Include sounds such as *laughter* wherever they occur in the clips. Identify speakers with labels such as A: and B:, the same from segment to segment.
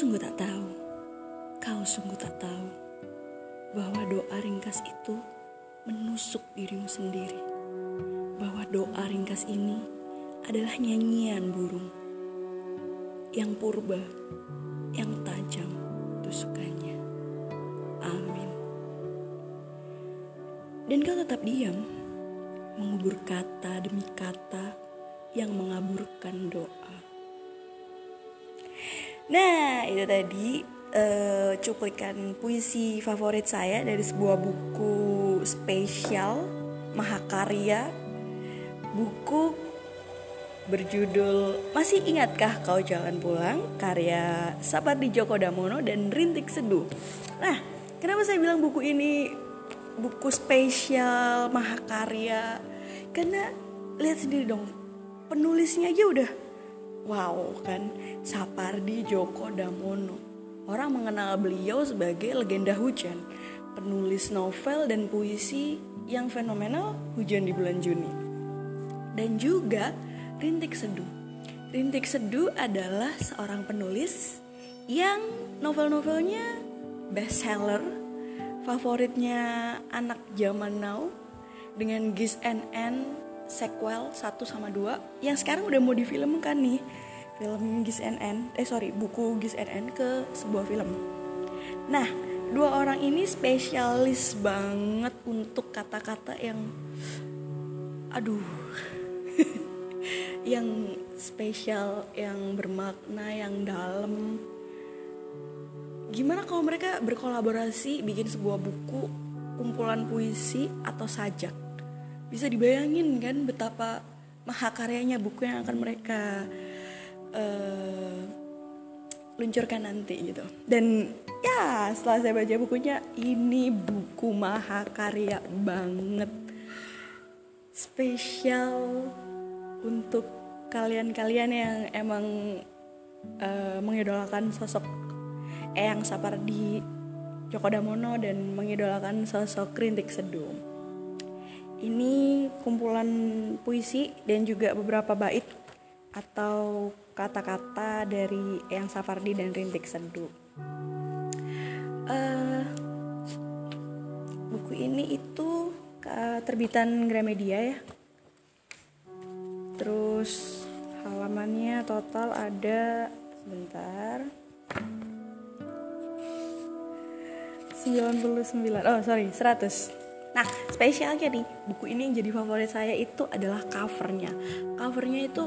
A: sungguh tak tahu, kau sungguh tak tahu bahwa doa ringkas itu menusuk dirimu sendiri. Bahwa doa ringkas ini adalah nyanyian burung yang purba, yang tajam tusukannya. Amin. Dan kau tetap diam, mengubur kata demi kata yang mengaburkan doa. Nah, itu tadi uh, cuplikan puisi favorit saya dari sebuah buku spesial Mahakarya. Buku berjudul Masih Ingatkah Kau Jalan Pulang? karya Sapardi Djoko Damono dan Rintik Seduh. Nah, kenapa saya bilang buku ini buku spesial Mahakarya? Karena lihat sendiri dong, penulisnya aja udah wow kan Sapardi Djoko Damono. Orang mengenal beliau sebagai legenda hujan, penulis novel dan puisi yang fenomenal Hujan di Bulan Juni. Dan juga Rintik Seduh. Rintik Seduh adalah seorang penulis yang novel-novelnya bestseller, favoritnya anak zaman now dengan Gis NN sequel 1 sama 2 yang sekarang udah mau difilmkan nih. Film Gis NN eh sorry buku Gis NN ke sebuah film. Nah dua orang ini spesialis banget untuk kata-kata yang aduh *laughs* yang spesial yang bermakna yang dalam. Gimana kalau mereka berkolaborasi bikin sebuah buku kumpulan puisi atau sajak bisa dibayangin kan betapa mahakaryanya buku yang akan mereka uh, luncurkan nanti gitu. Dan ya setelah saya baca bukunya ini buku mahakarya banget. Spesial untuk kalian-kalian yang emang uh, mengidolakan sosok Eyang Sapardi Djoko Damono dan mengidolakan sosok Rintik Sedum ini kumpulan puisi dan juga beberapa bait atau kata-kata dari Eyang Safardi dan Rintik Seduh. Uh, buku ini itu uh, terbitan Gramedia ya. Terus halamannya total ada sebentar 99 oh sorry 100 Nah, spesialnya nih, buku ini yang jadi favorit saya itu adalah covernya. Covernya itu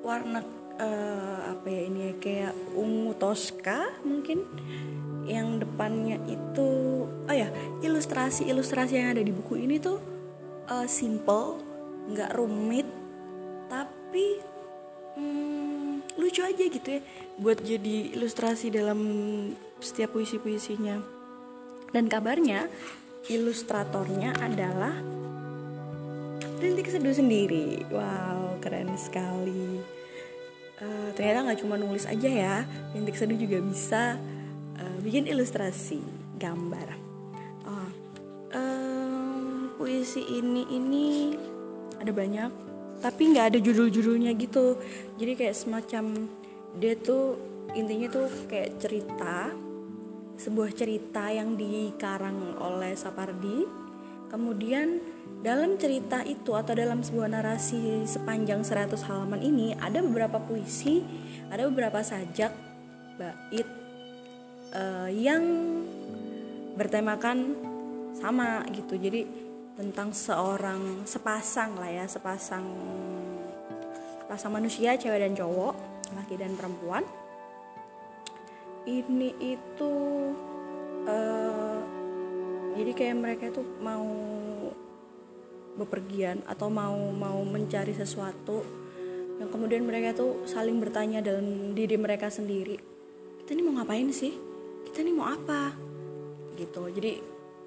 A: warna uh, apa ya ini ya kayak ungu toska mungkin. Yang depannya itu oh ya, ilustrasi-ilustrasi yang ada di buku ini tuh uh, simple, nggak rumit, tapi hmm, lucu aja gitu ya buat jadi ilustrasi dalam setiap puisi-puisinya. Dan kabarnya ilustratornya adalah Rintik Seduh sendiri. Wow, keren sekali. Uh, ternyata nggak cuma nulis aja ya, Rintik Seduh juga bisa uh, bikin ilustrasi, gambar. Oh, uh, puisi ini ini ada banyak, tapi nggak ada judul-judulnya gitu. Jadi kayak semacam dia tuh intinya tuh kayak cerita sebuah cerita yang dikarang oleh Sapardi. Kemudian dalam cerita itu atau dalam sebuah narasi sepanjang 100 halaman ini ada beberapa puisi, ada beberapa sajak bait uh, yang bertemakan sama gitu. Jadi tentang seorang sepasang lah ya, sepasang sepasang manusia cewek dan cowok, laki dan perempuan ini itu uh, jadi kayak mereka tuh mau bepergian atau mau mau mencari sesuatu yang kemudian mereka tuh saling bertanya dalam diri mereka sendiri. Kita ini mau ngapain sih? Kita ini mau apa? Gitu. Jadi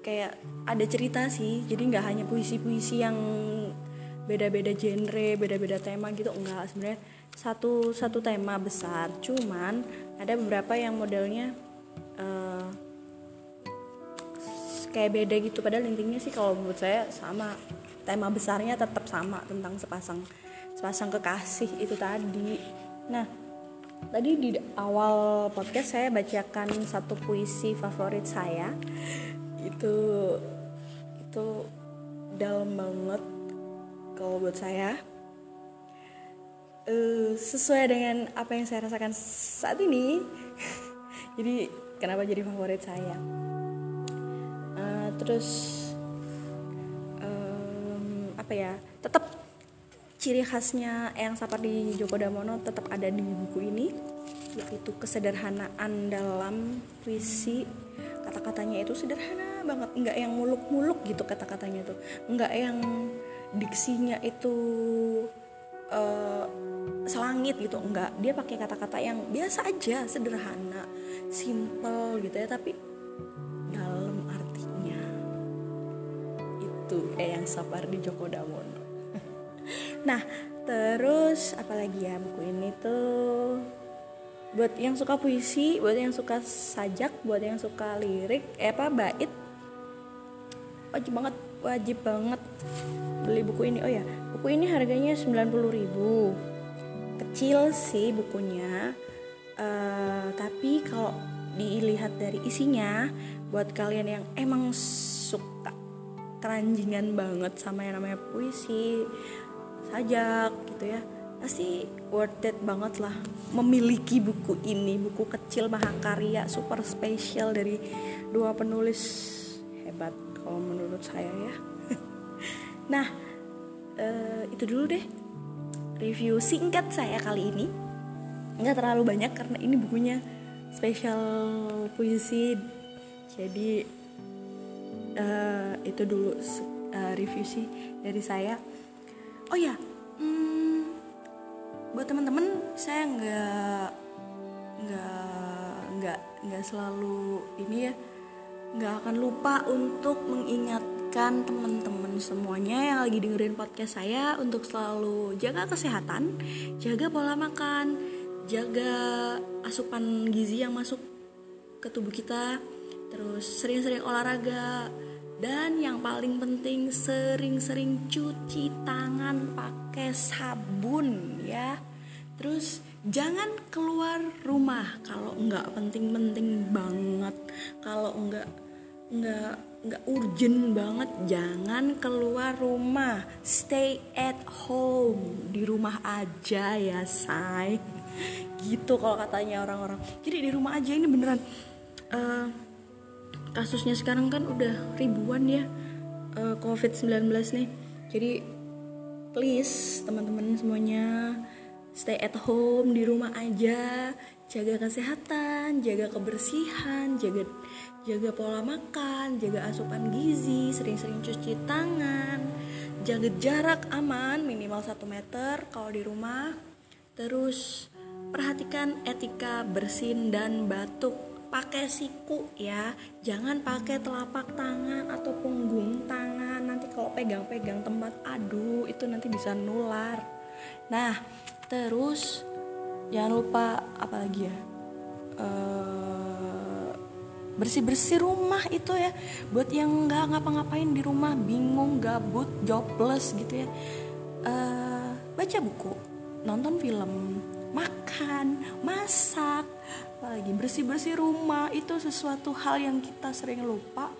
A: kayak ada cerita sih. Jadi nggak hanya puisi-puisi yang beda-beda genre beda-beda tema gitu enggak sebenarnya satu satu tema besar. Cuman ada beberapa yang modelnya uh, kayak beda gitu. Padahal intinya sih kalau menurut saya sama. Tema besarnya tetap sama tentang sepasang sepasang kekasih itu tadi. Nah tadi di awal podcast saya bacakan satu puisi favorit saya. Itu itu dalam banget kalau buat saya uh, sesuai dengan apa yang saya rasakan saat ini *laughs* jadi kenapa jadi favorit saya? Uh, terus um, apa ya tetap ciri khasnya yang di Joko Damono tetap ada di buku ini yaitu kesederhanaan dalam puisi. Kata-katanya itu sederhana banget nggak yang muluk-muluk gitu kata-katanya tuh. Nggak yang diksinya itu uh, selangit gitu enggak. Dia pakai kata-kata yang biasa aja sederhana simple gitu ya tapi dalam artinya. Itu kayak yang di Joko Damono *laughs* nah terus apalagi ya buku ini tuh? Buat yang suka puisi, buat yang suka sajak, buat yang suka lirik, eh apa bait, wajib banget, wajib banget beli buku ini. Oh ya, buku ini harganya 90.000 kecil sih bukunya, uh, tapi kalau dilihat dari isinya, buat kalian yang emang suka keranjingan banget sama yang namanya puisi, sajak gitu ya pasti worth it banget lah memiliki buku ini buku kecil mahakarya super spesial dari dua penulis hebat kalau menurut saya ya. *laughs* Nah uh, itu dulu deh review singkat saya kali ini. Nggak terlalu banyak karena ini bukunya spesial puisi. Jadi uh, itu dulu uh, review sih dari saya. Oh ya buat teman-teman saya nggak nggak nggak nggak selalu ini ya nggak akan lupa untuk mengingatkan teman-teman semuanya yang lagi dengerin podcast saya untuk selalu jaga kesehatan, jaga pola makan, jaga asupan gizi yang masuk ke tubuh kita, terus sering-sering olahraga, dan yang paling penting sering-sering cuci tangan pakai sabun ya. Terus jangan keluar rumah kalau nggak penting-penting banget, kalau nggak nggak nggak urgent banget, jangan keluar rumah. Stay at home di rumah aja ya say. Gitu kalau katanya orang-orang. Jadi di rumah aja ini beneran. Uh, kasusnya sekarang kan udah ribuan ya uh, COVID-19 nih. Jadi please teman-teman semuanya stay at home di rumah aja jaga kesehatan jaga kebersihan jaga jaga pola makan jaga asupan gizi sering-sering cuci tangan. Jaga jarak aman minimal 1 meter kalau di rumah. Terus perhatikan etika bersin dan batuk. Pakai siku ya. Jangan pakai telapak tangan atau punggung tangan. Nanti kalau pegang-pegang tempat aduh itu nanti bisa nular. Nah terus jangan lupa apalagi ya? Uh, bersih-bersih rumah itu ya. Buat yang nggak ngapa-ngapain di rumah bingung gabut jobless gitu ya. Uh, baca buku nonton film makan masak apalagi bersih-bersih rumah itu sesuatu hal yang kita sering lupa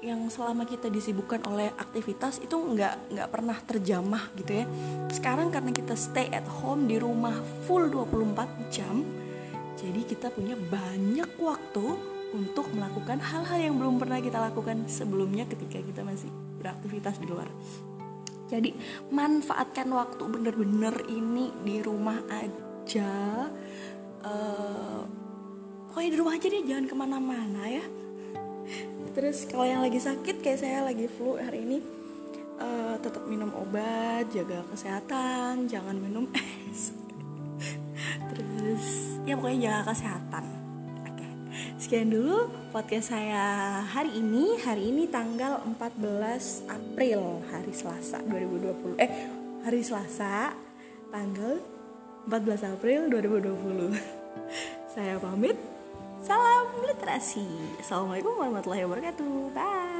A: yang selama kita disibukkan oleh aktivitas itu nggak nggak pernah terjamah gitu ya. Sekarang karena kita stay at home di rumah full 24 jam jadi kita punya banyak waktu untuk melakukan hal-hal yang belum pernah kita lakukan sebelumnya ketika kita masih beraktivitas di luar. Jadi manfaatkan waktu bener-bener ini di rumah aja. Uh, pokoknya di rumah aja deh jangan ke mana-mana ya terus kalau yang lagi sakit kayak saya lagi flu hari ini uh, tetap minum obat jaga kesehatan jangan minum *laughs* es. Terus ya pokoknya jaga kesehatan. Oke. Sekian dulu podcast saya hari ini. Hari ini tanggal 14 April hari Selasa 2020 eh hari Selasa tanggal 14 April 2020 *laughs* saya pamit Salam literasi. Assalamualaikum warahmatullahi wabarakatuh. Bye.